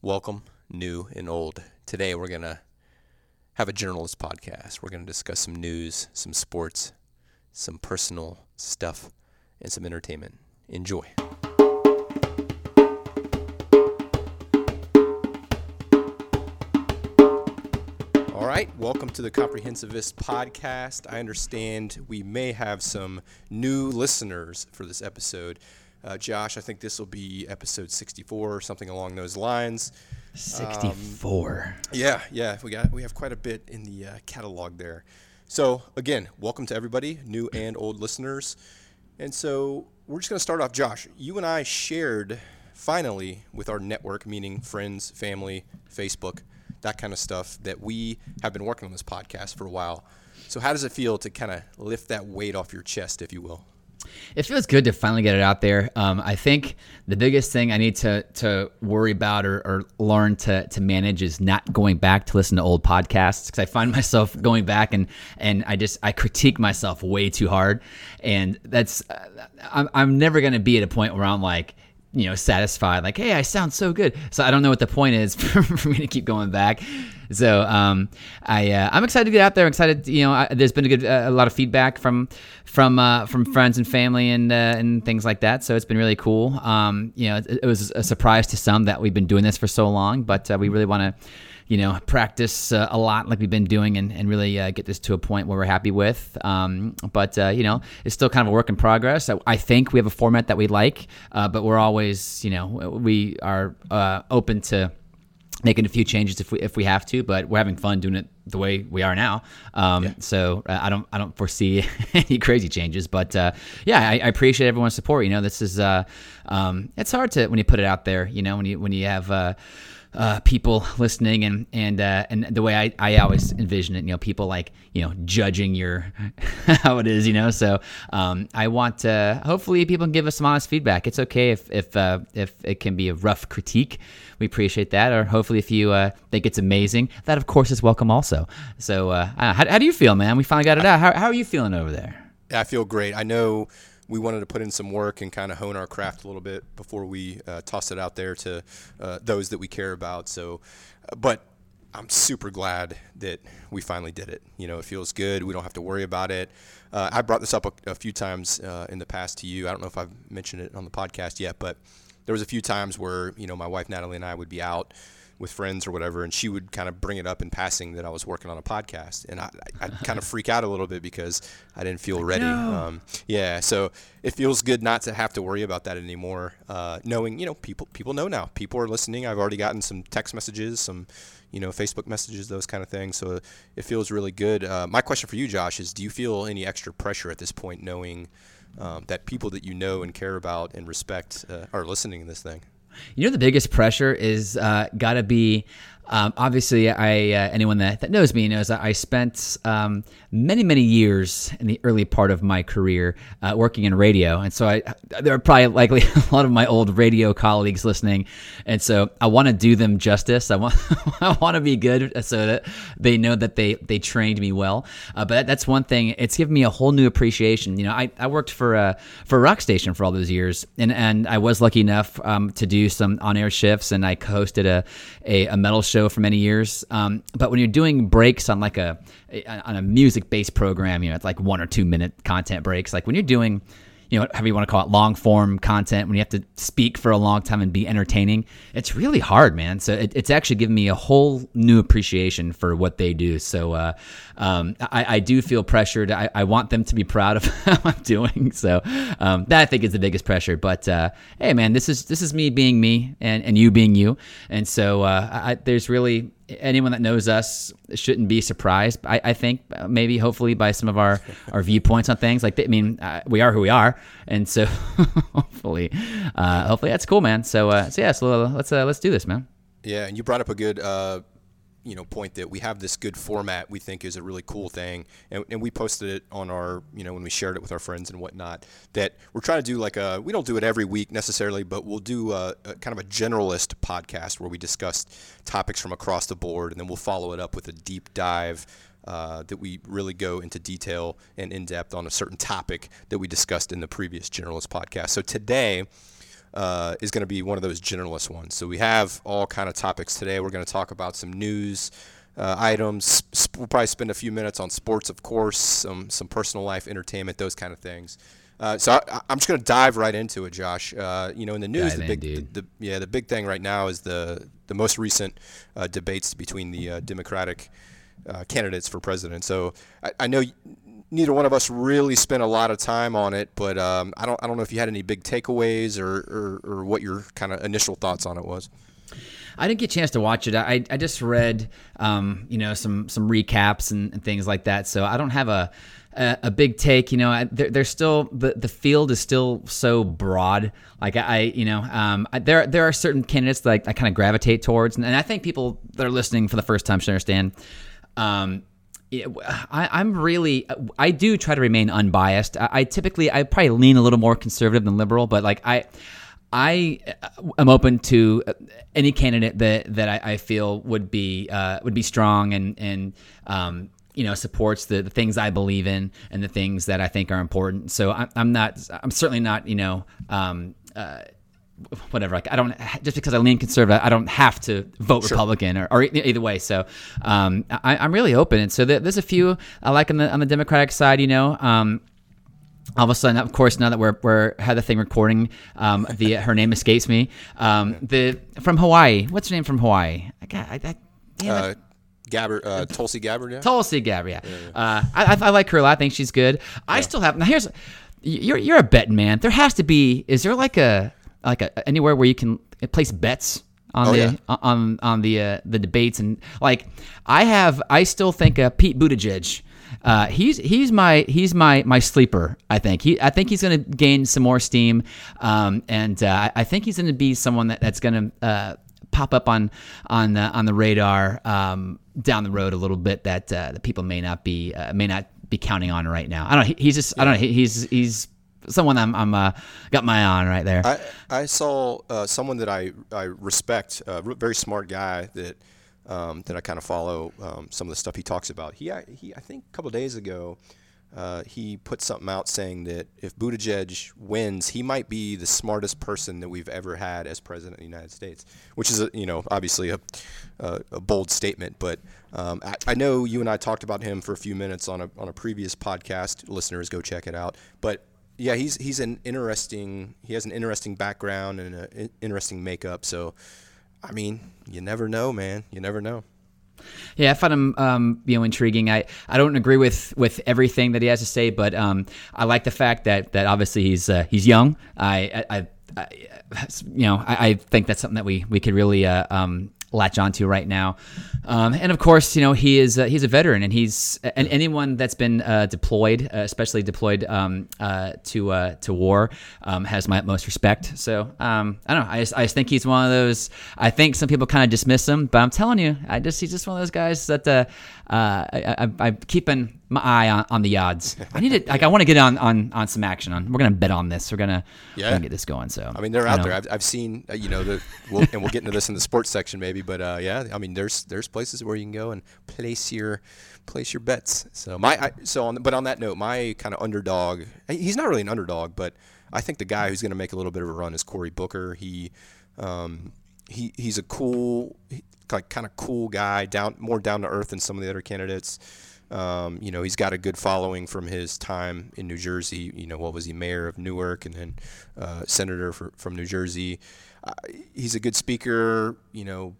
welcome, new and old. Today we're going to have a generalist podcast. We're going to discuss some news, some sports, some personal stuff, and some entertainment. Enjoy. All right, welcome to the Comprehensivist podcast. I understand we may have some new listeners for this episode. Uh, Josh, I think this will be episode 64 or something along those lines. 64. Yeah, yeah, we got we have quite a bit in the uh, catalog there. So again, welcome to everybody, new and old listeners. And so we're just going to start off. Josh, you and I shared finally with our network, meaning friends, family, Facebook, that kind of stuff, that we have been working on this podcast for a while. So how does it feel to kind of lift that weight off your chest, if you will? It feels good to finally get it out there. Um, I think the biggest thing I need to to worry about or, or learn to to manage is not going back to listen to old podcasts because I find myself going back and and I just I critique myself way too hard, and that's uh, I'm I'm never gonna be at a point where I'm like you know satisfied like hey i sound so good so i don't know what the point is for, me to keep going back so um, I uh, I'm excited to get out there. I'm excited. You know, I, there's been a good uh, a lot of feedback from from uh, from friends and family and uh, and things like that. So it's been really cool. Um, you know, it, it, was a surprise to some that we've been doing this for so long, but uh, we really want to. You know, practice uh, a lot like we've been doing, and, and really get this to a point where we're happy with. Um, but you know, it's still kind of a work in progress. I, I think we have a format that we like, but we're always, you know, we are open to making a few changes if we if we have to, but we're having fun doing it the way we are now. Um, yeah. So uh, I don't I don't foresee any crazy changes, but uh, yeah, I, I, appreciate everyone's support. You know, this is uh, um, it's hard to when you put it out there. You know, when you when you have uh, people listening and and uh, and the way I, I always envision it, you know, people like you know judging your how it is, you know. So um, I want to hopefully people can give us some honest feedback. It's okay if if uh, if it can be a rough critique. We appreciate that. Or hopefully if you uh, think it's amazing, that of course is welcome also. So uh, how, how do you feel, man? We finally got it out. How how are you feeling over there? I feel great. I know we wanted to put in some work and kind of hone our craft a little bit before we uh, toss it out there to uh, those that we care about. So, uh, but I'm super glad that we finally did it. You know, it feels good. We don't have to worry about it. Uh, I brought this up a, a few times uh, in the past to you. I don't know if I've mentioned it on the podcast yet, but there was a few times where you know my wife Natalie and I would be out with friends or whatever, and she would kind of bring it up in passing that I was working on a podcast, and I, I'd kind of freak out a little bit because I didn't feel ready. Um, yeah, so it feels good not to have to worry about that anymore. Uh, knowing, you know, people people know now. People are listening. I've already gotten some text messages, some you know Facebook messages, those kind of things. So it feels really good. Uh, my question for you, Josh, is: Do you feel any extra pressure at this point, knowing um, that people that you know and care about and respect uh, are listening to this thing? You know, the biggest pressure is uh, got to be um, obviously, I uh, anyone that, that knows me knows that I spent um, many many years in the early part of my career uh, working in radio, and so I there are probably likely a lot of my old radio colleagues listening, and so I want to do them justice. I want I want to be good so that they know that they they trained me well. Uh, but that's one thing. It's given me a whole new appreciation. You know, I, I worked for for rock station for all those years, and and I was lucky enough um, to do some on air shifts, and I co-hosted a, a a metal show for many years. Um, but when you're doing breaks on like a on a music based program, you know, it's like one or two minute content breaks. Like when you're doing you know, however you want to call it, long form content, when you have to speak for a long time and be entertaining, it's really hard, man. So it, it's actually given me a whole new appreciation for what they do. So uh, um, I, I, do feel pressured. I, I, want them to be proud of how I'm doing. So um, that I think is the biggest pressure. But uh, hey, man, this is this is me being me and, and you being you. And so uh, I, there's really anyone that knows us shouldn't be surprised. I, I, think uh, maybe hopefully by some of our, our viewpoints on things. Like I mean, uh, we are who we are, and so hopefully, uh, hopefully that's cool, man. So uh, so yeah, so let's uh, let's do this, man. Yeah, and you brought up a good uh, you know point that we have this good format we think is a really cool thing. And, and we posted it on our you know when we shared it with our friends and whatnot that we're trying to do like a we don't do it every week necessarily but we'll do a, a kind of a generalist podcast where we discuss topics from across the board and then we'll follow it up with a deep dive uh, that we really go into detail and in depth on a certain topic that we discussed in the previous generalist podcast. So today uh, is going to be one of those generalist ones. So we have all kind of topics today. We're going to talk about some news uh, items. We'll probably spend a few minutes on sports, of course, some some personal life, entertainment, those kind of things. Uh, so I, am just going to dive right into it, Josh. Uh, you know, in the news, dive the big, in, the, the, yeah, the big thing right now is the the most recent uh, debates between the uh, Democratic uh, candidates for president. So I, I, know neither one of us really spent a lot of time on it, but um, I don't I don't know if you had any big takeaways or or, or what your kind of initial thoughts on it was. I didn't get a chance to watch it. I, I just read, um, you know, some some recaps and, and, things like that. So I don't have a a, a big take. You know, I, still the the field is still so broad. Like I, you know, um, I, there there are certain candidates that I, I kind of gravitate towards, and, and, I think people that are listening for the first time should understand. Um, I, am really, I do try to remain unbiased. I, I, typically, I probably lean a little more conservative than liberal, but like I, I am open to any candidate that that I, I feel would be uh, would be strong and and um, you know supports the, the things I believe in and the things that I think are important. So I, am not, I'm certainly not, you know. Um, uh, whatever. Like I don't just because I lean conservative, I don't have to vote sure. Republican or, or, either way. So um, I, am really open, and so there's a few I like on the on the Democratic side. You know. Um, all of a sudden, of course, now that we're we're had the thing recording, um, the her name escapes me. Um, the from Hawaii, what's her name from Hawaii? I got I, I, uh, Gabbard, uh, Tulsi Gabbard, yeah. Tulsi Gabbard, yeah. yeah, yeah. Uh, I, I, like her a lot. I think she's good. I yeah. still have now. Here's you're you're a betting man. There has to be. Is there like a like a, anywhere where you can place bets on oh, the yeah. on on the uh, the debates and like I have I still think uh, Pete Buttigieg. Uh, he's he's my he's my my sleeper. I think he I think he's going to gain some more steam, um, and uh, I think he's going to be someone that, that's going to uh, pop up on on the, on the radar um, down the road a little bit that uh, that people may not be may not be counting on right now. I don't. Know, he's just. Yeah. I don't know. He's he's someone I'm, I'm uh, got my eye on right there. I, I saw uh, someone that I, I respect, a very smart guy that um, that I kind of follow um, some of the stuff he talks about. He, he I think a couple days ago, uh, he put something out saying that if Buttigieg wins, he might be the smartest person that we've ever had as president of the United States, which is, a, you know, obviously a, a, a bold statement. But um, I, I, know you and I talked about him for a few minutes on a, on a previous podcast. Listeners, go check it out. But yeah, he's he's an interesting. He has an interesting background and an interesting makeup. So, I mean, you never know, man. You never know. Yeah, I find him um, you know intriguing. I, I don't agree with, with everything that he has to say, but um, I like the fact that, that obviously he's uh, he's young. I, I, I you know I, I, think that's something that we we could really uh, um, latch onto right now. Um, and of course, you know he is uh, he's a veteran, and he's and anyone that's been uh, deployed, uh, especially deployed um, uh, to uh, to war, um, has my utmost respect. So um, I don't know. I just, I just think he's one of those. I think some people kind of dismiss him, but I'm telling you, I just he's just one of those guys that uh, I, I, am keeping my eye on, on the odds. I need to like I want to get on, on on some action on. We're gonna bet on this. We're gonna yeah. We're gonna get this going. So I mean they're out there. I've, I've seen uh, you know the we'll, and we'll get into this in the sports section maybe, but uh, yeah, I mean there's there's places where you can go and place your place your bets. So my I, so on but on that note, my kind of underdog. He's not really an underdog, but I think the guy who's gonna make a little bit of a run is Cory Booker. He um, he he's a cool like kind of cool guy down more down to earth than some of the other candidates. Um, you know, he's got a good following from his time in New Jersey. You know, what was he, mayor of Newark and then uh, senator for, from New Jersey. Uh, he's a good speaker, you know,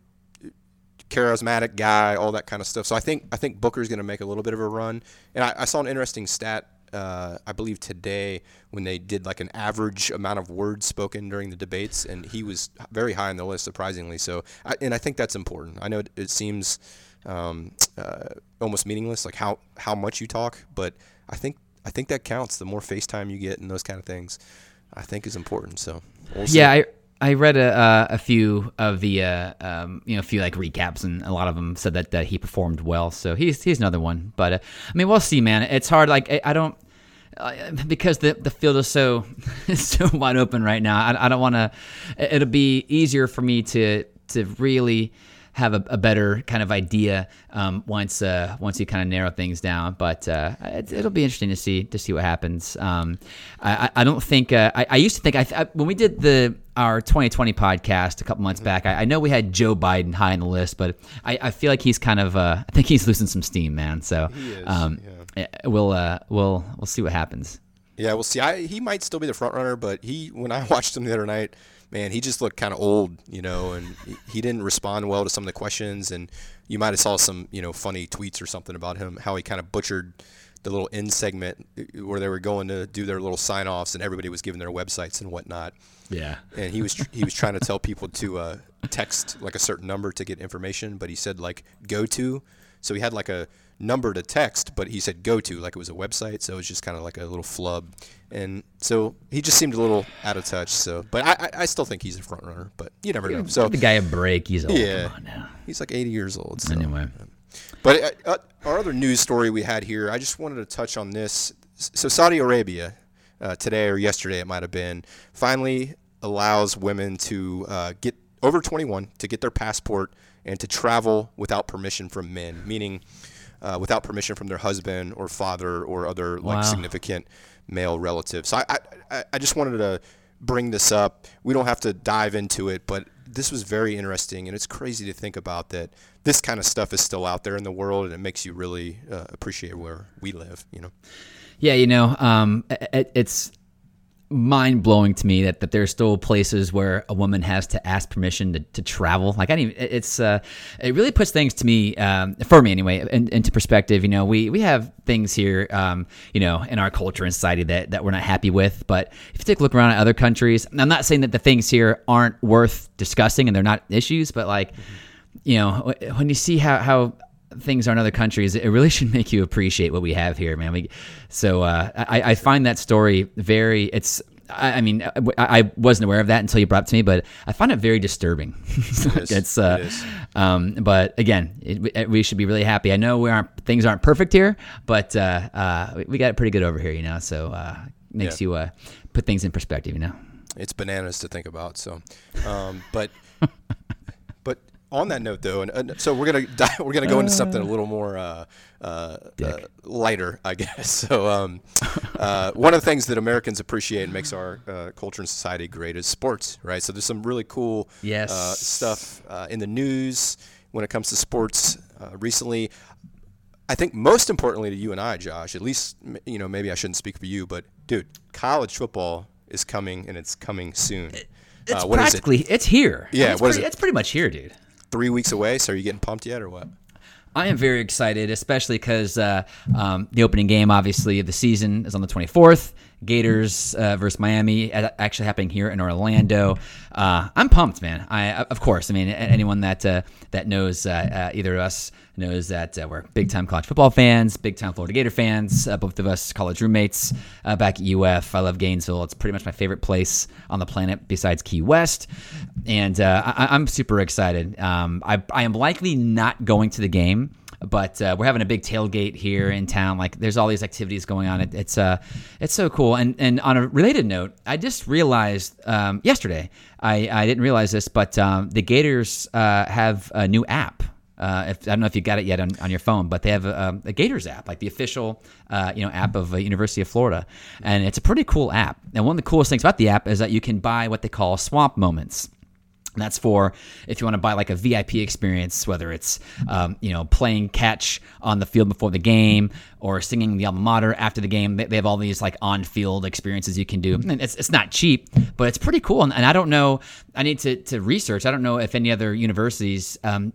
charismatic guy, all that kind of stuff. So I think I think Booker's going to make a little bit of a run. And I, I saw an interesting stat, uh, I believe today, when they did like an average amount of words spoken during the debates, and he was very high on the list, surprisingly. So, I, and I think that's important. I know it, it seems um, uh, almost meaningless, like how how much you talk. But I think I think that counts. The more FaceTime you get and those kind of things, I think is important. So we'll yeah, I. I read a, uh, a few of the uh, um, you know a few like recaps and a lot of them said that, that he performed well so he's he's another one but uh, I mean we'll see man it's hard like I, I don't uh, because the the field is so so wide open right now I, I don't want to it'll be easier for me to to really have a, a better kind of idea um, once uh, once you kind of narrow things down. But uh, it, will be interesting to see to see what happens. Um, I, I don't think uh, I, I, used to think I, when we did the our 2020 podcast a couple months back, I, I know we had Joe Biden high on the list, but I, I feel like he's kind of uh, I think he's losing some steam, man. So um, eh, we'll uh, we'll we'll see what happens. Yeah, we'll see. I, he might still be the front runner, but he when I watched him the other night, man, he just looked kind of old, you know, and he, didn't respond well to some of the questions. And you might have saw some, you know, funny tweets or something about him, how he kind of butchered the little end segment uh, where they were going to do their little sign offs and everybody was giving their websites and whatnot. Yeah. And he was tr- he was trying to tell people to uh, text like a certain number to get information, but he said like go to. So he had like a number to text, but he said go to like it was a website. So it was just kind of like a little flub. And so he just seemed a little out of touch. So, but I, I, I still think he's a front runner, but you never know. So Give the guy a break. He's old. Yeah. Come on now. he's like 80 years old. So. Anyway. But uh, uh, our other news story we had here, I just wanted to touch on this. So Saudi Arabia, uh, today or yesterday it might have been, finally allows women to uh, get over 21 to get their passport and to travel without permission from men, meaning uh, without permission from their husband or father or other like Wow. significant male relatives. So I, I, I- I just wanted to bring this up. We don't have to dive into it, but this was very interesting, and it's crazy to think about that this kind of stuff is still out there in the world, and it makes you really uh, appreciate where we live. You know, Yeah, you know, um, it, it's mind blowing to me that, that there's still places where a woman has to ask permission to, to travel. Like I didn't it's uh, it really puts things to me um, for me anyway in, into perspective. You know, we we have things here, um, you know, in our culture and society that that we're not happy with. But if you take a look around at other countries, I'm not saying that the things here aren't worth discussing and they're not issues, but like, you know, when you see how how things are in other countries, it really should make you appreciate what we have here, man. We, so uh, I, I find that story very. It's. I, I mean, I, I wasn't aware of that until you brought it to me, but I find it very disturbing. is. it's. Uh, It. Um, but again, it, we should be really happy. I know we aren't things aren't perfect here, but uh, uh, we- got it pretty good over here, you know. So uh, makes Yeah. you uh, put things in perspective, you know. it's bananas to think about. So, um, but on that note, though, and, and so we're gonna di- we're gonna go into something a little more uh, uh, uh, lighter, I guess. So, um, uh, one of the things that Americans appreciate and makes our uh, culture and society great is sports, right? So, there's some really cool uh, Yes. stuff uh, in the news when it comes to sports uh, recently. I think most importantly to you and I, Josh, at least you know maybe I shouldn't speak for you, but dude, college football is coming and it's coming soon. It's Uh, what is it? practically it's here. Yeah, it's what is pretty, it? It's pretty much here, dude. Three weeks away. So are you getting pumped yet or what? I am very excited, especially because uh, um, the opening game, obviously, of the season is on the 24th. Gators uh, versus Miami, actually happening here in Orlando. Uh, I'm pumped, man. I, of course, I mean, anyone that uh, that knows uh, uh, either of us knows that uh, we're big time college football fans, big time Florida Gator fans. Both of us college roommates back at UF. I love Gainesville. It's pretty much my favorite place on the planet besides Key West, and I, I'm super excited. Um, I, I am likely not going to the game but uh, we're having a big tailgate here in town. Like, there's all these activities going on. It, it's uh, it's so cool. And and on a related note, I just realized um, yesterday. I, I didn't realize this, but um, the Gators uh, have a new app. Uh, if, I don't know if you got it yet on, on your phone, but they have a, um, a Gators app, like the official, uh, you know, app of uh, University of Florida, and it's a pretty cool app. And one of the coolest things about the app is that you can buy what they call swamp moments. And that's for if you want to buy like a VIP experience, whether it's um, you know playing catch on the field before the game or singing the alma mater after the game. They, they have all these like on-field experiences you can do. And it's, it's not cheap, but it's pretty cool. And, and I don't know. I need to, to research. I don't know if any other universities um,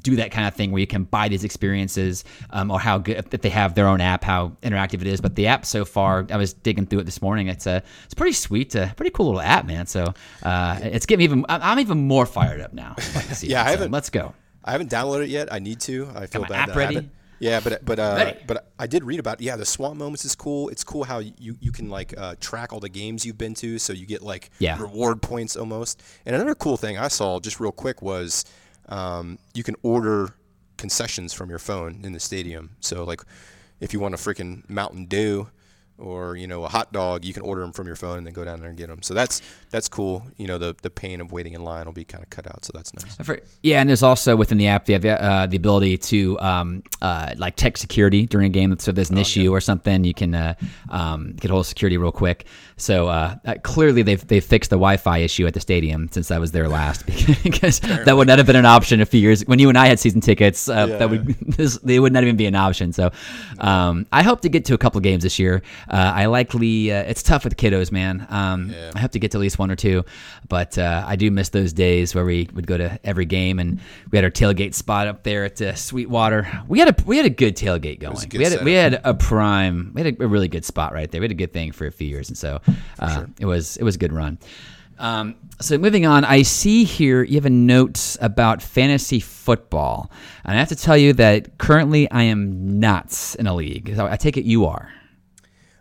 do that kind of thing where you can buy these experiences um, or how good if they have their own app how interactive it is but the app so far i was digging through it this morning it's a it's pretty sweet uh, pretty cool little app man so uh, it's getting me even I'm even more fired up now. Yeah, I haven't- let's go I haven't downloaded it yet. I need to. I feel bad app that I ready? haven't. Yeah, but but uh, Ready. but I did read about yeah the swamp moments is cool. It's cool how you you can like uh, track all the games you've been to, so you get like Yeah. reward points almost. And another cool thing I saw just real quick was um, you can order concessions from your phone in the stadium. So like if you want a freaking Mountain Dew or you know a hot dog, you can order them from your phone and then go down there and get them. So that's that's cool. You know the the pain of waiting in line will be kind of cut out. So that's nice. Yeah, and there's also within the app they have uh, the ability to um, uh, like check security during a game. So if there's an issue or something, you can uh, um, get hold of security real quick. So uh, clearly they've they fixed the Wi-Fi issue at the stadium since I was there last because that would not have been an option a few years when you and I had season tickets. Uh, Yeah. That would this, they would not even be an option. So um, I hope to get to a couple games this year. Uh, I likely uh, it's tough with kiddos, man. Um, Yeah. I hope to get to at least one or two, but uh, I do miss those days where we would go to every game and we had our tailgate spot up there at uh, Sweetwater. We had a we had a good tailgate going. good we had a, we had a prime. We had a, a really good spot right there. We had a good thing for a few years, and so uh, it was it was a good run. Um, so moving on, I see here you have a note about fantasy football, and I have to tell you that currently I am not in a league. So I take it you are.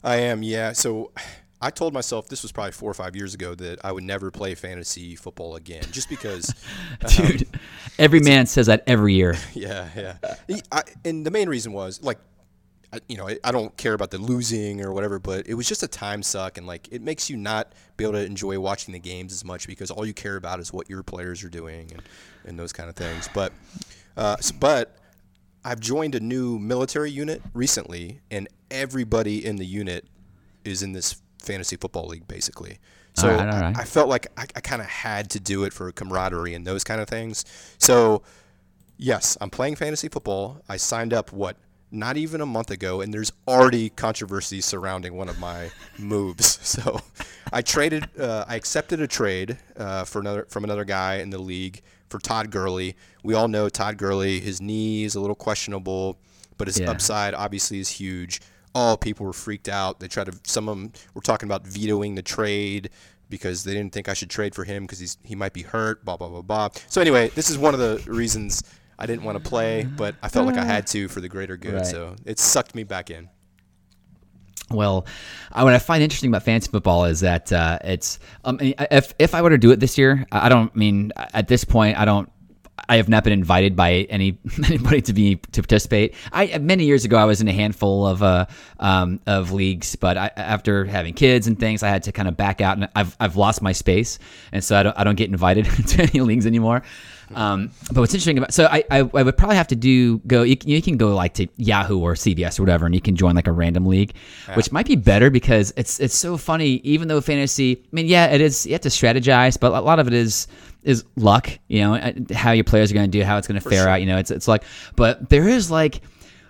I am, yeah. So I told myself this was probably four or five years ago that I would never play fantasy football again, just because. Dude, every man says that every year. yeah, yeah. I, and the main reason was like, I, you know, I, I don't care about the losing or whatever, but it was just a time suck, and like it makes you not be able to enjoy watching the games as much because all you care about is what your players are doing and, and those kind of things. But, uh, s- but I've joined a new military unit recently, and everybody in the unit is in this fantasy football league, basically. So All right, all right. I, I felt like I, I kind of had to do it for camaraderie and those kind of things. So, yes, I'm playing fantasy football. I signed up, what, not even a month ago, and there's already controversy surrounding one of my moves. So, I traded, uh, I accepted a trade uh, for another from another guy in the league for Todd Gurley. We all know Todd Gurley. His knee is a little questionable, but his Yeah. upside obviously is huge. All people were freaked out. They tried to. Some of them were talking about vetoing the trade because they didn't think I should trade for him because he's he might be hurt. Blah blah blah blah. So anyway, this is one of the reasons I didn't want to play, but I felt like I had to for the greater good. Right. So it sucked me back in. Well, I, what I find interesting about fantasy football is that uh, it's um, if if I were to do it this year, I I don't mean at this point I don't. I have not been invited by any anybody to be to participate. I many years ago I was in a handful of uh, um, of leagues, but I, after having kids and things, I had to kind of back out, and I've I've lost my space, and so I don't I don't get invited to any leagues anymore. Um, but what's interesting about so I, I, I would probably have to do go you can, you can go like to Yahoo or CBS or whatever and you can join like a random league which might be better because it's it's so funny even though fantasy I mean yeah it is you have to strategize but a lot of it is is luck you know uh, how your players are going to do how it's going to fare out you know it's it's like but there is like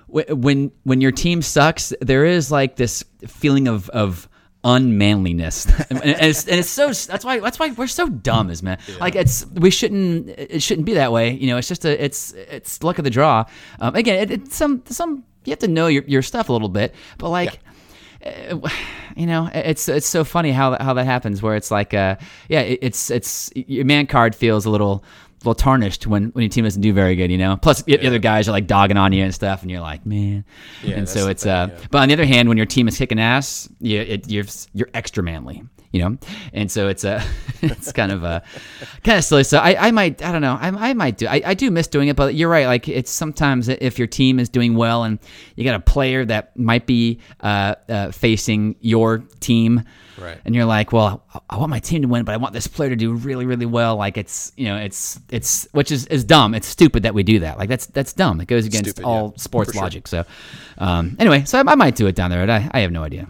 wh- when when your team sucks there is like this feeling of of unmanliness. And it's, and it's so that's why that's why we're so dumb as man like it's we shouldn't it shouldn't be that way you know it's just a it's it's luck of the draw. Um, again it, it's some some you have to know your, your stuff a little bit but like uh, you know it's it's so funny how that how that happens where it's like uh yeah it, it's it's your man card feels a little little tarnished when when your team doesn't do very good you know? Plus the other guys are like dogging on you and stuff and you're like man. Yeah, and so it's thing, uh yeah. but on the other hand when your team is kicking ass you it, you're you're extra manly you know? And so it's uh, it's kind of uh kind of silly. So I, I might i don't know. I, I might do I, I do miss doing it but you're right. Like it's sometimes if your team is doing well and you got a player that might be uh, uh facing your team Right. and you're like well I- i want my team to win but i want this player to do really really well. Like it's you know it's it's which is, is dumb. It's stupid that we do that. Like that's that's dumb. It goes against Stupid, all yeah, sports for sure. logic. So um anyway so I, I might do it down there but I, I have no idea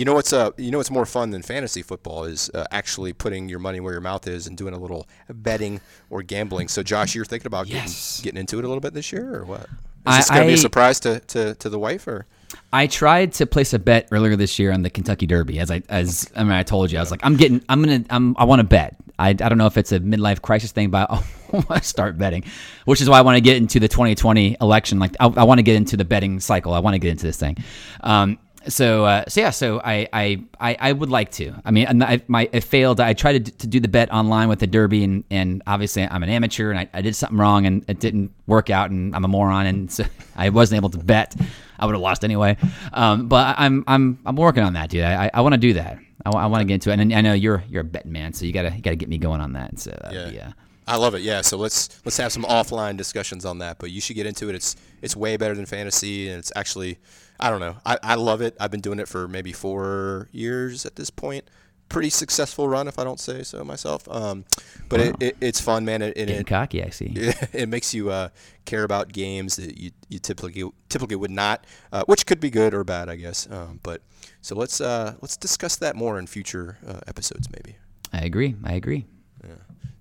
You know what's uh you know what's more fun than fantasy football is uh, actually putting your money where your mouth is and doing a little betting or gambling. So Josh, you're thinking about Yes. getting, getting into it a little bit this year or what? Is I- this going to be a surprise to, to, to the wife or? I tried to place a bet earlier this year on the Kentucky Derby. As I as I mean, I told you, I was like, I'm getting, I'm gonna, I'm, I want to bet. I, I don't know if it's a midlife crisis thing, but I want to start betting, which is why I want to get into the 2020 election. Like, I, I want to get into the betting cycle. I want to get into this thing. Um, so, uh, so yeah, so I, I, I, I would like to. I mean, I, my, it failed. I tried to, to do the bet online with the Derby, and, and obviously I'm an amateur, and I, I did something wrong, and it didn't work out, and I'm a moron, and so I wasn't able to bet. I would have lost anyway. Um, but I'm, I'm, I'm working on that, dude. I, I want to do that. I, want to get into it, and I know you're, you're a betting man, so you gotta, you gotta get me going on that. So Yeah. be, uh, I love it. Yeah. So let's let's have some offline discussions on that. But you should get into it. It's it's way better than fantasy, and it's actually I don't know. I, I love it. I've been doing it for maybe four years at this point. Pretty successful run, if I don't say so myself. Um, but it, it, it's fun, man. It, Getting it, cocky, I see. it, it makes you uh, care about games that you, you typically typically would not, uh, which could be good or bad, I guess. Um, but so let's uh, let's discuss that more in future uh, episodes, maybe. I agree. I agree. Yeah.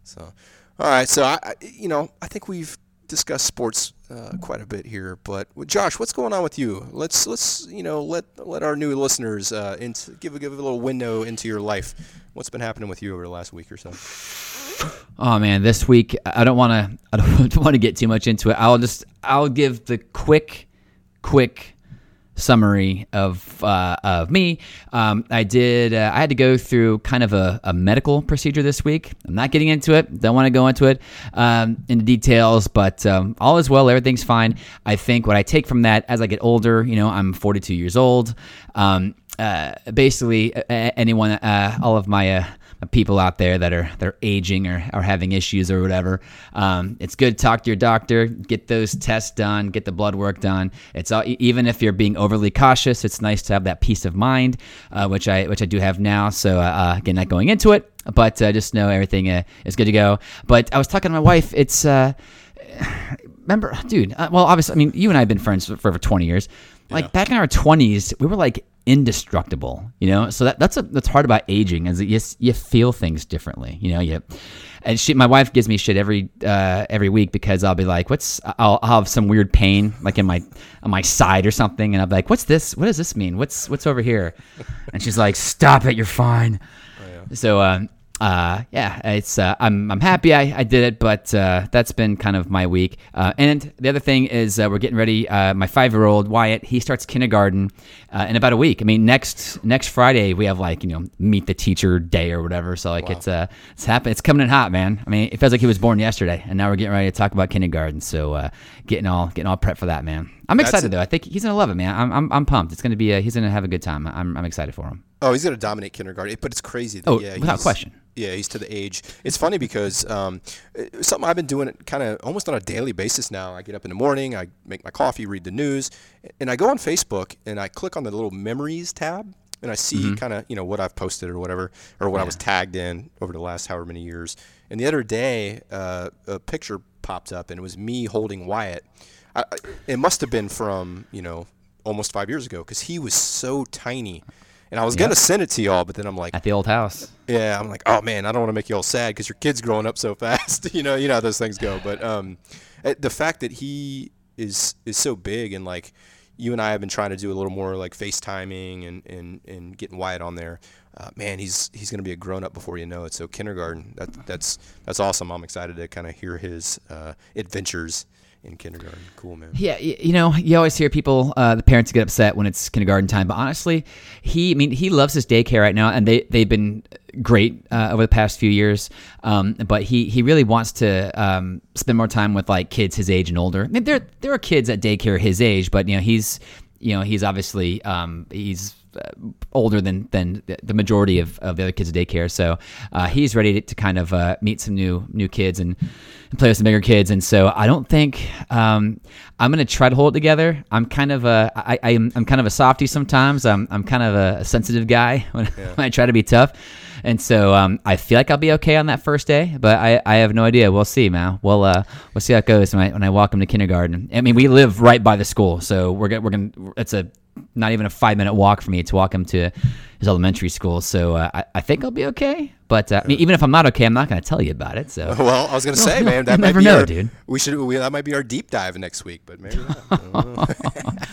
So, all right. So I, I you know, I think we've discussed sports uh, quite a bit here. But Josh, what's going on with you? Let's let's you know let let our new listeners uh, into give give a little window into your life. What's been happening with you over the last week or so? Oh man, this week I don't want to. I don't want to get too much into it. I'll just I'll give the quick, quick summary of uh, of me. Um, I did. Uh, I had to go through kind of a, a medical procedure this week. I'm not getting into it. Don't want to go into it um, into details, but um, all is well. Everything's fine. I think what I take from that as I get older, you know, I'm 42 years old. Um, uh, basically, anyone, uh, all of my uh, people out there that are they're aging or are having issues or whatever. Um, it's good to talk to your doctor, get those tests done, get the blood work done. It's all, even if you're being overly cautious, it's nice to have that peace of mind, uh, which I which I do have now. So uh, uh, again, not going into it, but uh, just know everything uh, is good to go. But I was talking to my wife. It's uh, remember, dude. Uh, well, obviously, I mean, you and I have been friends for, for over 20 years. Like back in our 20s, we were like indestructible, you know. So that, that's a, that's hard about aging, is that you you feel things differently, you know. You and she, my wife gives me shit every uh, every week because I'll be like, "What's?" I'll, I'll have some weird pain like in my on my side or something, and I'll be like, "What's this? What does this mean? What's what's over here?" And she's like, "Stop it! You're fine." So um, uh, yeah, it's uh, I'm I'm happy I, I did it, but uh, that's been kind of my week. Uh, and the other thing is uh, we're getting ready. Uh, my five year old Wyatt he starts kindergarten uh, in about a week. I mean next next Friday we have like you know meet the teacher day or whatever. So like it's uh it's happening. It's coming in hot, man. I mean it feels like he was born yesterday, and now we're getting ready to talk about kindergarten. So uh, getting all getting all prepped for that, man. I'm excited it. though. I think he's gonna love it, man. I'm I'm, I'm pumped. It's gonna be a, he's gonna have a good time. I'm I'm excited for him. Oh, he's gonna dominate kindergarten, but it's crazy. That, Oh, yeah, without question. Yeah, he's to the age. It's funny because um, something I've been doing kind of almost on a daily basis now. I get up in the morning, I make my coffee, read the news, and I go on Facebook and I click on the little memories tab, and I see Mm-hmm. kind of you know what I've posted or whatever, or what I was tagged in over the last however many years. And the other day, uh, a picture popped up, and it was me holding Wyatt. I, it must have been from you know almost five years ago because he was so tiny. And I was gonna send it to y'all, but then I'm like, At the old house. yeah, I'm like, oh man, I don't want to make you all sad because your kid's growing up so fast. you know, you know how those things go. But um, eh, the fact that he is is so big and like you and I have been trying to do a little more like FaceTiming and and, and getting Wyatt on there. Uh, man, he's he's gonna be a grown up before you know it. So kindergarten, that that's that's awesome. I'm excited to kind of hear his uh, adventures in kindergarten. Cool, man. Yeah, you know, you always hear people, uh, the parents get upset when it's kindergarten time. But honestly, he, I mean, he loves his daycare right now, and they they've been great uh, over the past few years. Um, but he he really wants to um, spend more time with like kids his age and older. I mean, there there are kids at daycare his age, but you know, he's you know he's obviously um, he's older than than the- majority of, of the other kids at daycare. So uh, he's ready to, to kind of uh, meet some new new kids and, and play with some bigger kids. And so I don't think um, I'm gonna try to hold it together. I'm kind of a I, I am I'm kind of a softie sometimes. I'm I'm kind of a, sensitive guy when, when I try to be tough. And so um, I feel like I'll be okay on that first day, but I, I have no idea. We'll see, man. We'll uh, we'll see how it goes when I when I walk him to kindergarten. I mean, we live right by the school, so we're gonna we're gonna it's a not even a five minute walk for me to walk him to his elementary school. So uh, I, I think I'll be okay. But uh, I mean, even if I'm not okay, I'm not going to tell you about it. So Well, I was gonna say, man, that might never be know, our, dude. We should we, that might be our deep dive next week, but maybe not. I don't know.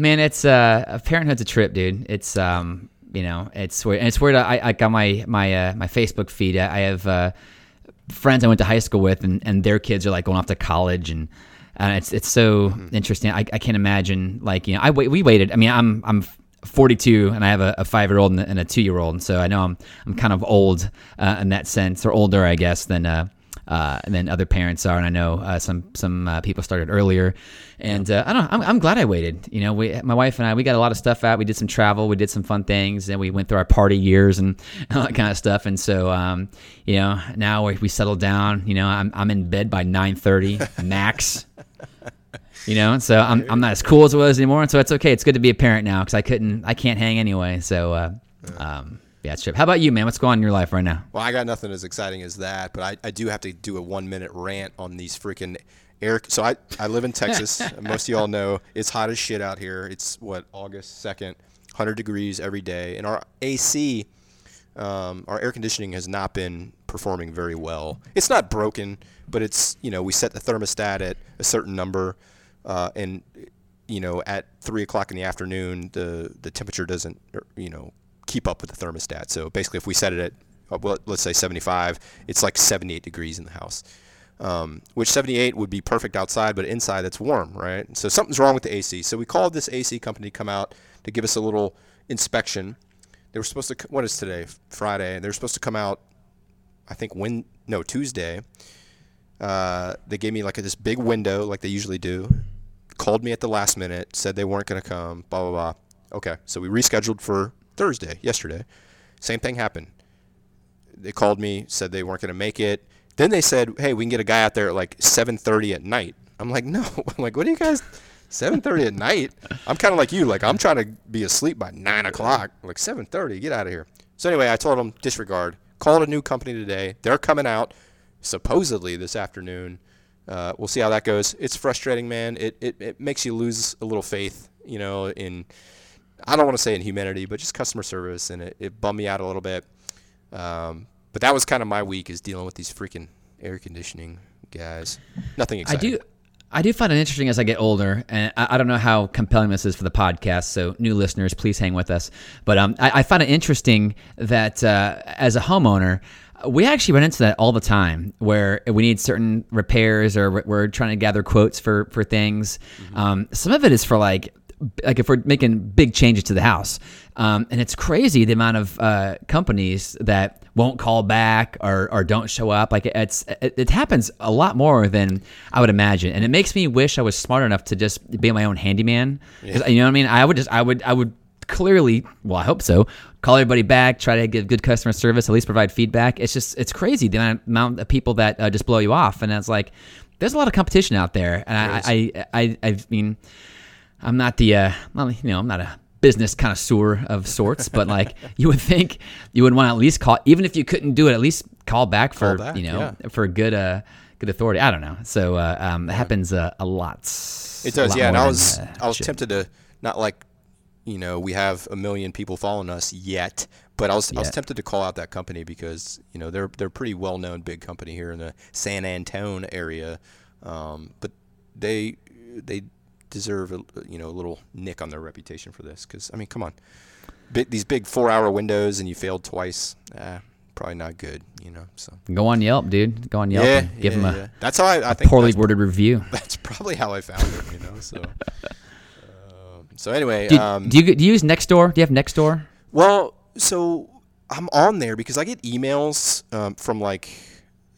Man, it's uh, parenthood's a trip, dude. It's um, you know, it's weird. And it's weird. I, I got my my uh, my Facebook feed. I I have uh, friends I went to high school with, and, and their kids are like going off to college, and uh, it's it's so interesting. I, I can't imagine like you know I wait we waited. I mean I'm I'm 42 and I have a, a five year old and a two year old, and so I know I'm I'm kind of old uh, in that sense, or older I guess than uh, than other parents are, and I know uh, some some uh, people started earlier. And uh, I don't. I'm, I'm glad I waited. You know, we, my wife and I, we got a lot of stuff out. We did some travel. We did some fun things, and we went through our party years and all that kind of stuff. And so, um, you know, now we, we settled down. You know, I'm I'm in bed by 9:30 max. You know, so I'm, I'm not as cool as I was anymore, and so it's okay. It's good to be a parent now because I couldn't, I can't hang anyway. So, uh, um, yeah, it's true. How about you, man? What's going on in your life right now? Well, I got nothing as exciting as that, but I, I do have to do a one minute rant on these freaking air. So I, I live in Texas. Most of y'all know it's hot as shit out here. It's what August second, hundred degrees every day, and our AC, um, our air conditioning has not been performing very well. It's not broken, but it's you know we set the thermostat at a certain number, uh, and you know at three o'clock in the afternoon the the temperature doesn't er, you know keep up with the thermostat. So basically, if we set it at uh, well, let's say 75, it's like 78 degrees in the house. Um, which 78 would be perfect outside, but inside it's warm, right? So something's wrong with the AC. So we called this AC company to come out to give us a little inspection. They were supposed to. What is today? Friday. They were supposed to come out. I think when no Tuesday. Uh, they gave me like a, this big window, like they usually do. Called me at the last minute, said they weren't going to come. Blah blah blah. Okay, so we rescheduled for Thursday, yesterday. Same thing happened. They called me, said they weren't going to make it. Then they said, "Hey, we can get a guy out there at like 7:30 at night." I'm like, "No." I'm like, "What are you guys?" 7:30 at night. I'm kind of like you. Like I'm trying to be asleep by nine o'clock. Like 7:30. Get out of here. So anyway, I told them disregard. Called a new company today. They're coming out supposedly this afternoon. Uh, we'll see how that goes. It's frustrating, man. It, it it makes you lose a little faith, you know, in I don't want to say in humanity, but just customer service, and it, it bummed me out a little bit. Um, but that was kind of my week is dealing with these freaking air conditioning guys. Nothing exciting. I do. I do find it interesting as I get older, and I, I, don't know how compelling this is for the podcast. So, new listeners, please hang with us. But um, I, I, find it interesting that uh, as a homeowner, we actually run into that all the time, where we need certain repairs or we're trying to gather quotes for for things. Mm-hmm. Um, some of it is for like like if we're making big changes to the house, um, and it's crazy the amount of uh, companies that won't call back or, or don't show up. Like it's it, it, happens a lot more than I would imagine, and it makes me wish I was smart enough to just be my own handyman. Yeah. You know what I mean? I would just I would I would clearly well I hope so call everybody back try to give good customer service at least provide feedback it's just it's crazy the amount of people that uh, just blow you off and it's like there's a lot of competition out there and I, I, I I mean I'm not the, uh, well, you know, I'm not a business connoisseur of sorts, but like you would think you would want to at least call, even if you couldn't do it, at least call back for, call back, you know, yeah. for good, uh, good authority. I don't know. So, uh, um, it happens uh, a lot. It does. Yeah. And I was, than, uh, I was should. tempted to not like, you know, we have a million people following us yet, but I was, I was tempted to call out that company because, you know, they're, they're a pretty well known big company here in the San Antone area. Um, but they, they, deserve a, you know a little nick on their reputation for this because I mean come on, these big four hour windows and you failed twice, eh, probably not good, you know. So go on Yelp, dude. Go on Yelp. Yeah, give yeah, them a yeah. that's how I, I think poorly worded review. That's probably how I found it, you know. So um, so anyway, do, um, do you do you use Nextdoor? Do you have Nextdoor? Well, so I'm on there because I get emails um, from like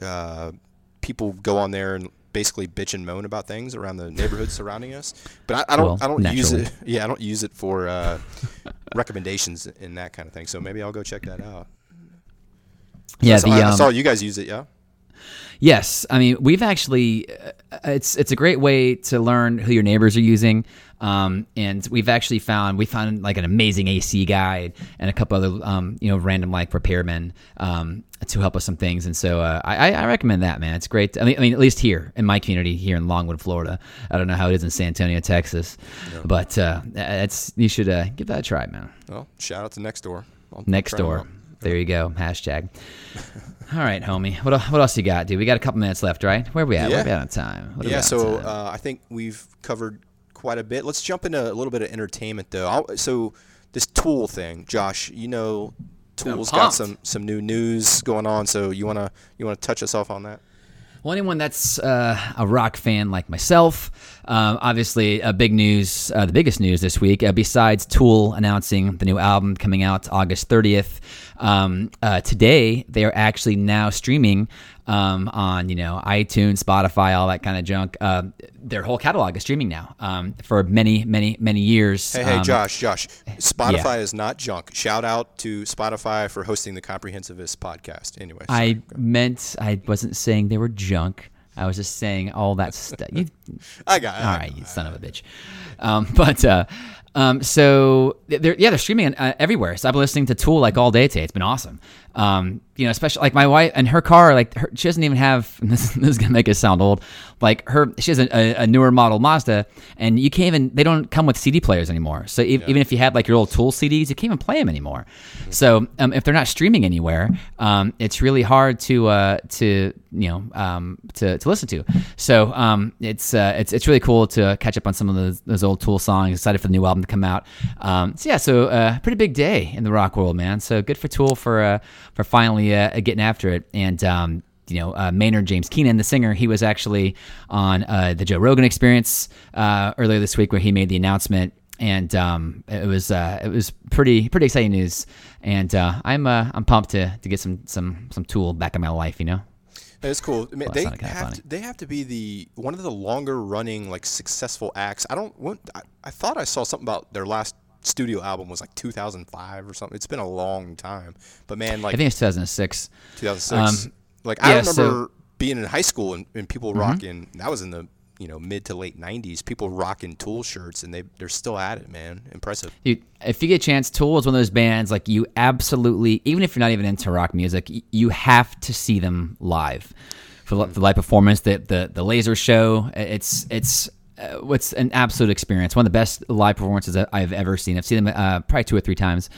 uh, people go on there and basically bitch and moan about things around the neighborhood surrounding us. But I, I don't well, I don't naturally. use it. Yeah, I don't use it for uh, recommendations and that kind of thing. So maybe I'll go check that out. Yeah, I saw, the, um, I saw you guys use it. Yeah. Yes, I mean we've actually uh, it's it's a great way to learn who your neighbors are using, um, and we've actually found we found like an amazing AC guy and a couple other um, you know random like repairmen um, to help us some things, and so uh, I, I recommend that man. It's great. I mean, I mean at least here in my community here in Longwood, Florida. I don't know how it is in San Antonio, Texas, no. but uh, it's you should uh, give that a try, man. Well, shout out to Nextdoor. Nextdoor. There you go. Hashtag. All right, homie. What what else you got, dude? We got a couple minutes left, right? Where we at? Yeah. Where we at on time? What yeah. So uh, I think we've covered quite a bit. Let's jump into a little bit of entertainment, though. I'll, so this tool thing, Josh. You know, Tool's got some some new news going on. So you wanna you wanna touch us off on that? Well, anyone that's uh, a rock fan like myself, Um, obviously, uh, big news, uh, the biggest news this week, uh, besides Tool announcing the new album coming out August 30th, um, uh, today they are actually now streaming um, on you know iTunes, Spotify, all that kind of junk. Uh, their whole catalog is streaming now um, for many, many, many years. Hey, hey, Um, Josh, Josh. Spotify is not junk. Shout out to Spotify for hosting the Comprehensivist podcast. Anyway, I meant I wasn't saying they were junk. I was just saying all that stuff. You, I got it. all right, you son of a bitch. Um, but uh, um, so they're yeah they're streaming uh, everywhere. So I've been listening to Tool like all day today. It's been awesome. Um, you know, especially like my wife and her car. Like her, she doesn't even have. This, this is gonna make us sound old. Like her, she has a, a, newer model Mazda, and you can't even. They don't come with CD players anymore. So e- even if you had like your old Tool CDs, you can't even play them anymore. So um, if they're not streaming anywhere, um, it's really hard to uh, to you know um, to, to listen to. So um, it's uh, it's it's really cool to catch up on some of those, those old Tool songs. Excited for the new album to come out. Um, so yeah, so uh, pretty big day in the rock world, man. So good for Tool for uh, for finally uh, getting after it and. Um, you know, uh, Maynard James Keenan, the singer, he was actually on uh, the Joe Rogan Experience uh, earlier this week, where he made the announcement, and um, it was uh, it was pretty pretty exciting news. And uh, I'm uh, I'm pumped to to get some some some Tool back in my life. You know, It's cool. I mean, Well, they have funny. to, they have to be the one of the longer running like successful acts. I don't. I, I thought I saw something about their last studio album was like 2005 or something. It's been a long time. But man, like I think it's 2006. 2006. um, like I yeah, remember so- Mm-hmm. being in high school and, and people rocking. That was in the you know mid to late 90s. People rocking Tool shirts and they they're still at it, man. Impressive. Dude, if you get a chance, Tool is one of those bands like you absolutely, even if you're not even into rock music, you have to see them live for the, the live performance. The, the the laser show, it's it's uh, what's an absolute experience. One of the best live performances that I've ever seen. I've seen them uh, probably two or three times.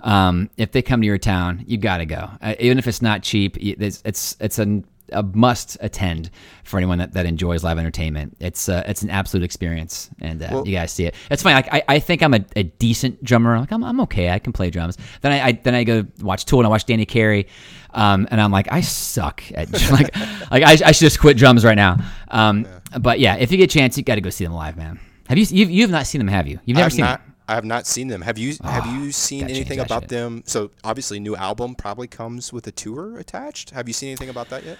Um, if they come to your town, you got to go. Uh, even if it's not cheap, it's it's it's an a must attend for anyone that, that enjoys live entertainment. It's uh, it's an absolute experience, and uh, you guys see it. It's funny. Like I, I think I'm a, a decent drummer. Like I'm, I'm okay. I can play drums. Then I, I then I go watch Tool and I watch Danny Carey, um, and I'm like I suck at like like I, I should just quit drums right now. Um, but yeah, if you get a chance, you got to go see them live, man. Have you you've, you've not seen them? Have you? You've I never have seen not. them? I have not seen them. Have you? Have you seen anything about them? So obviously, new album probably comes with a tour attached. Have you seen anything about that yet?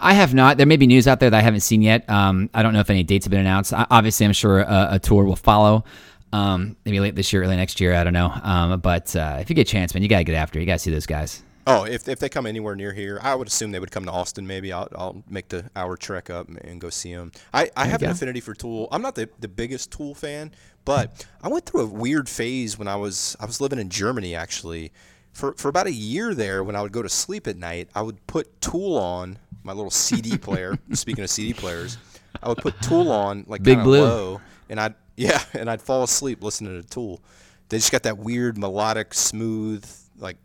I have not. There may be news out there that I haven't seen yet. Um, I don't know if any dates have been announced. I, obviously, I'm sure a, a tour will follow. Um, maybe late this year, early next year. I don't know. Um, but uh, if you get a chance, man, you gotta get after. it. You gotta see those guys. Oh, if, if they come anywhere near here, I would assume they would come to Austin. Maybe I'll, I'll make the hour trek up and go see them. I, I have an affinity for Tool. I'm not the, the biggest Tool fan, but I went through a weird phase when I was I was living in Germany actually. For for about a year there, when I would go to sleep at night, I would put Tool on my little CD player. speaking of CD players, I would put Tool on like Big Blue. low, and I'd yeah, and I'd fall asleep listening to Tool. They just got that weird melodic, smooth like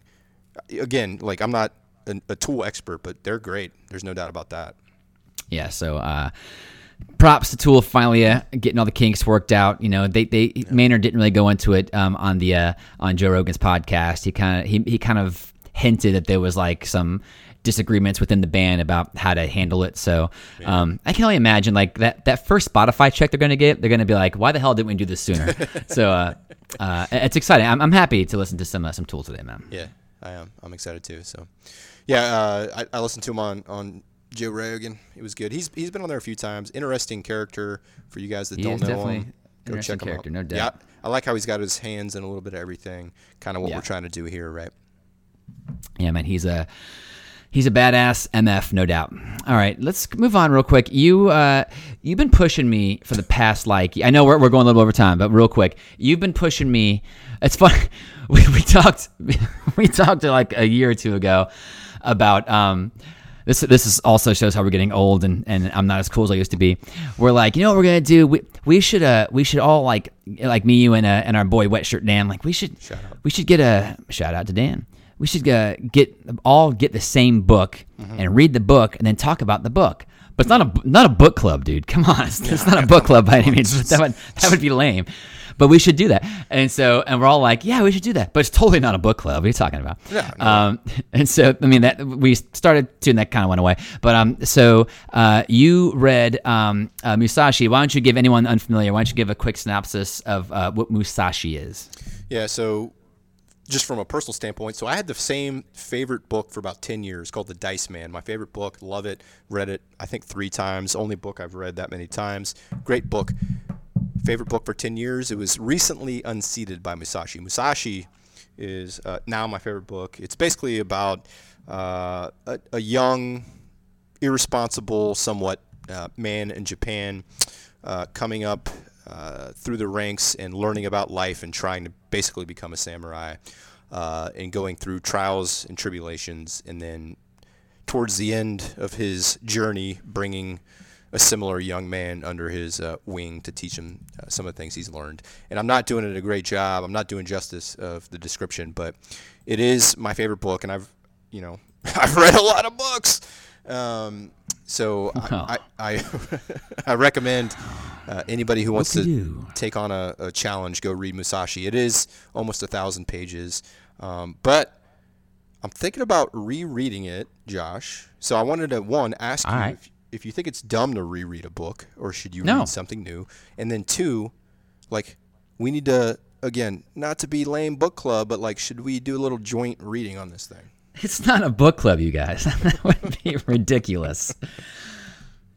again, like I'm not a, a tool expert, but they're great. There's no doubt about that. Yeah. So uh, props to Tool finally uh, getting all the kinks worked out. You know, they they Maynard didn't really go into it um, on the uh, on Joe Rogan's podcast. He kind of he he kind of hinted that there was like some disagreements within the band about how to handle it. So um, I can only imagine like that that first Spotify check they're going to get, they're going to be like, why the hell didn't we do this sooner? so uh, uh, it's exciting. I'm, I'm happy to listen to some uh, some Tool today, man. Yeah, I am. I'm excited too. So, yeah, uh, I, I listened to him on on Joe Rogan. It was good. He's he's been on there a few times. Interesting character for you guys that He don't know definitely him. Go check him out. no doubt. Yeah, I like how he's got his hands in a little bit of everything. Kind of what Yeah. we're trying to do here, right? Yeah, man, he's a he's a badass MF, no doubt. All right, let's move on real quick. You uh, you've been pushing me for the past like I know we're, we're going a little over time, but real quick, you've been pushing me. It's funny. We, we talked we talked like a year or two ago about um. This, this is also shows how we're getting old and, and I'm not as cool as I used to be. We're like, you know what we're gonna do? We, we should uh we should all like like me, you and uh, and our boy Wet Shirt Dan like we should we should get a shout out to Dan we should uh, get all get the same book and read the book and then talk about the book but it's not a not a book club, dude. Come on, it's, it's not a book club by any means. That would that would be lame. But we should do that. And so, and we're all like, yeah, we should do that. But it's totally not a book club. What are you talking about? Yeah, no. Um, and so, I mean, that we started doing that kind of went away. But um, so uh, you read um, uh, Musashi. Why don't you give anyone unfamiliar? Why don't you give a quick synopsis of uh, what Musashi is? Yeah, so just from a personal standpoint, so I had the same favorite book for about 10 years called The Dice Man. My favorite book, love it, read it, I think three times. Only book I've read that many times. Great book. Favorite book for 10 years. It was recently unseated by Musashi. Musashi is uh, now my favorite book. It's basically about uh, a, a young, irresponsible, somewhat uh, man in Japan uh, coming up uh, through the ranks and learning about life and trying to basically become a samurai uh, and going through trials and tribulations and then towards the end of his journey bringing a similar young man under his uh, wing to teach him uh, some of the things he's learned. And I'm not doing it a great job. I'm not doing justice of the description, but it is my favorite book, and I've, you know, I've read a lot of books. Um, so I, I, I, I recommend uh, anybody who wants to you? take on a, a challenge go read Musashi. It is almost a thousand pages, um, but I'm thinking about rereading it, Josh. So I wanted to one ask All you right. if, if you think it's dumb to reread a book, or should you No. read something new? And then two, like we need to again not to be lame book club, but like should we do a little joint reading on this thing? It's not a book club, you guys. that would be ridiculous.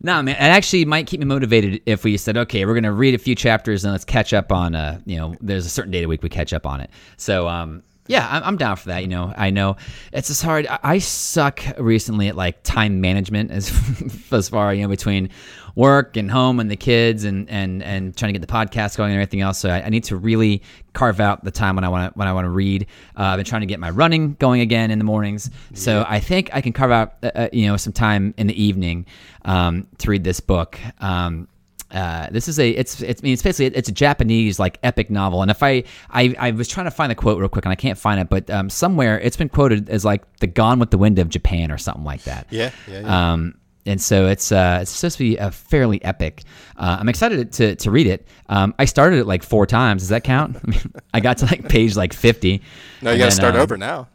No, man, it actually might keep me motivated if we said, okay, we're going to read a few chapters and let's catch up on, uh, you know, there's a certain day of the week we catch up on it. So, um, yeah, I'm, I'm down for that. You know, I know it's just hard. I, I suck recently at like time management as as far you know between work and home and the kids and and and trying to get the podcast going and everything else. So I, I need to really carve out the time when I want to when I want to read. Uh, I've been trying to get my running going again in the mornings. So I think I can carve out uh, uh, you know some time in the evening um, to read this book. Um, uh, this is a it's it's I mean it's basically it's a Japanese like epic novel and if I, I I was trying to find the quote real quick and I can't find it but um, somewhere it's been quoted as like the Gone with the Wind of Japan or something like that Yeah, yeah, yeah. um, and so it's uh, it's supposed to be a fairly epic. Uh, I'm excited to to read it. Um, I started it like four times. Does that count? I, mean, I got to like page like 50. no, you got to start um, over now.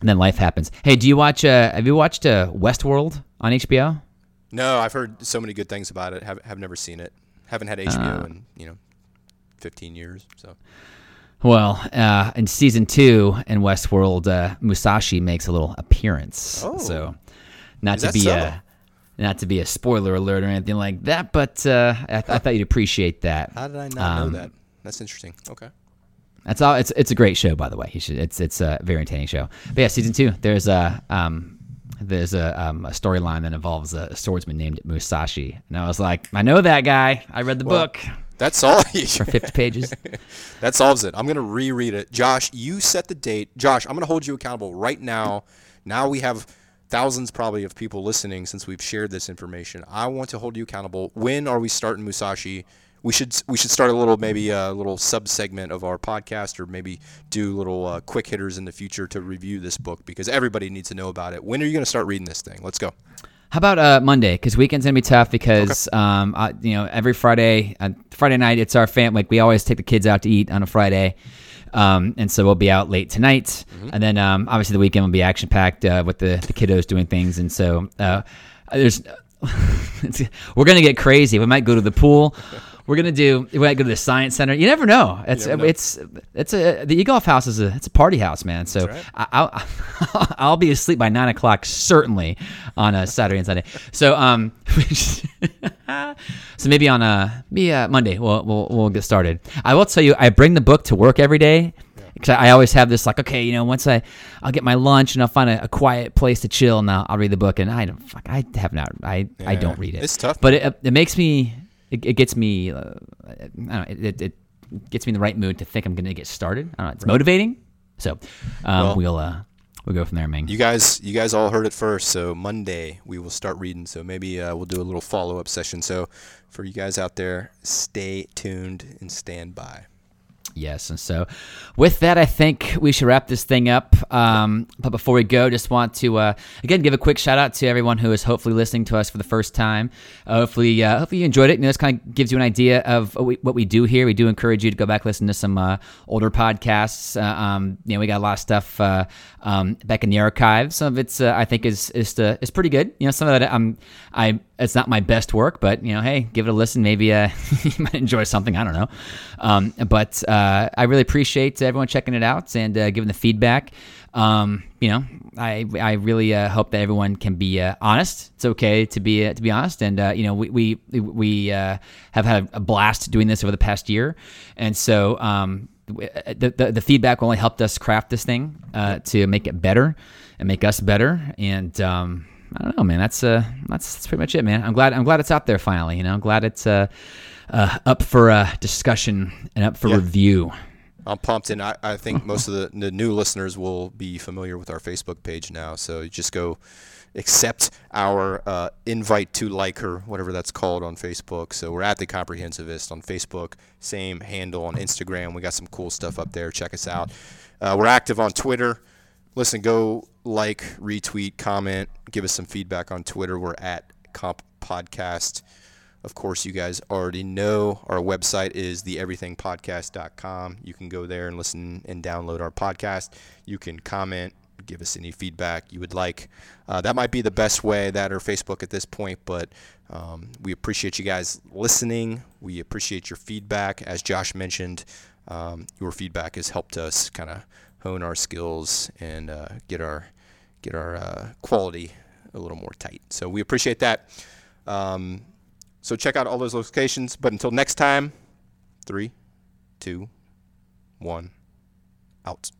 And then life happens. Hey, do you watch? Uh, have you watched uh, Westworld on HBO? No, I've heard so many good things about it. Have have never seen it. Haven't had HBO Uh. in you know, 15 years. So Well, uh, in season two in Westworld, uh, Musashi makes a little appearance. Oh. So, not Is to be so? a not to be a spoiler alert or anything like that, but uh, I, I thought you'd appreciate that. how did I not Um, know that? That's interesting. Okay. That's all. It's it's a great show, by the way. You should. It's it's a very entertaining show. But yeah, season two. There's a um, there's a um, a storyline that involves a swordsman named Musashi, and I was like, I know that guy. I read the Well, book That's all. for 50 pages. that solves it. I'm gonna reread it. Josh, you set the date. Josh, I'm gonna hold you accountable right now. Now we have thousands probably of people listening since we've shared this information. I want to hold you accountable. When are we starting Musashi? We should we should start a little maybe a little sub segment of our podcast, or maybe do little uh, quick hitters in the future to review this book because everybody needs to know about it. When are you gonna start reading this thing? Let's go. How about uh, Monday? Because weekend's gonna be tough because um, I, you know every Friday, uh, Friday night it's our fam. Like we always take the kids out to eat on a Friday, um, and so we'll be out late tonight. And then um, obviously the weekend will be action packed uh, with the, the kiddos doing things. And so uh, there's we're gonna get crazy. We might go to the pool. We're gonna do. We might go to the science center. You never know. It's never know. it's it's a the e golf house is a it's a party house, man. So right. I, I'll I'll be asleep by nine o'clock certainly on a Saturday and Sunday. So um, so maybe on a maybe uh, Monday we'll, we'll we'll get started. I will tell you, I bring the book to work every day because I, always have this like, okay, you know, once I I'll get my lunch and I'll find a, a quiet place to chill and I'll, I'll read the book. And I don't fuck, I have not, I I don't read it. It's tough, but it, it makes me, it, it gets me, uh, I don't know, it, it, it gets me in the right mood to think I'm gonna get started. I don't know, it's motivating. So um, Well- we'll uh, we'll go from there, Ming. You guys, you guys all heard it first. So Monday we will start reading. So maybe uh, we'll do a little follow up session. So for you guys out there, stay tuned and stand by. Yes, and so with that, I think we should wrap this thing up. Um, but before we go, just want to uh, again give a quick shout out to everyone who is hopefully listening to us for the first time. Uh, hopefully, uh, hopefully you enjoyed it. You know, this kind of gives you an idea of what we, what we, do here. We do encourage you to go back listen to some uh, older podcasts. Uh, um, you know, we got a lot of stuff uh, um, back in the archive. Some of it's I think is is is pretty good. You know, some of that I'm I it's not my best work, but you know, hey, give it a listen. Maybe you might enjoy something. I don't know, um, but uh, I really appreciate everyone checking it out and uh, giving the feedback. Um, you know, I I really uh, hope that everyone can be uh, honest. It's okay to be uh, to be honest, and uh, you know, we we we have had a blast doing this over the past year, and so. Um, the, the, the, feedback only helped us craft this thing to make it better and make us better. And um, I don't know, man. That's uh, that's, that's pretty much it, man. I'm glad I'm glad it's out there finally. You know, I'm glad it's uh, uh, up for uh, discussion and up for yeah. review. I'm pumped, and I, I think most of the, the new listeners will be familiar with our Facebook page now. So just go accept our uh, invite to like or whatever that's called on Facebook. So we're at the Comprehensivist on Facebook, same handle on Instagram. We got some cool stuff up there. Check us out. Uh, we're active on Twitter. Listen, go like, retweet, comment, give us some feedback on Twitter. We're at Comp Podcast. Of course, you guys already know our website is theeverythingpodcast.com. You can go there and listen and download our podcast. You can comment, give us any feedback you would like. Uh, that might be the best way, that or Facebook at this point, but um, we appreciate you guys listening. We appreciate your feedback. As Josh mentioned, um, your feedback has helped us kind of hone our skills and uh, get our get our uh, quality a little more tight. So we appreciate that. Um, so check out all those locations. But until next time, three, two, one, out.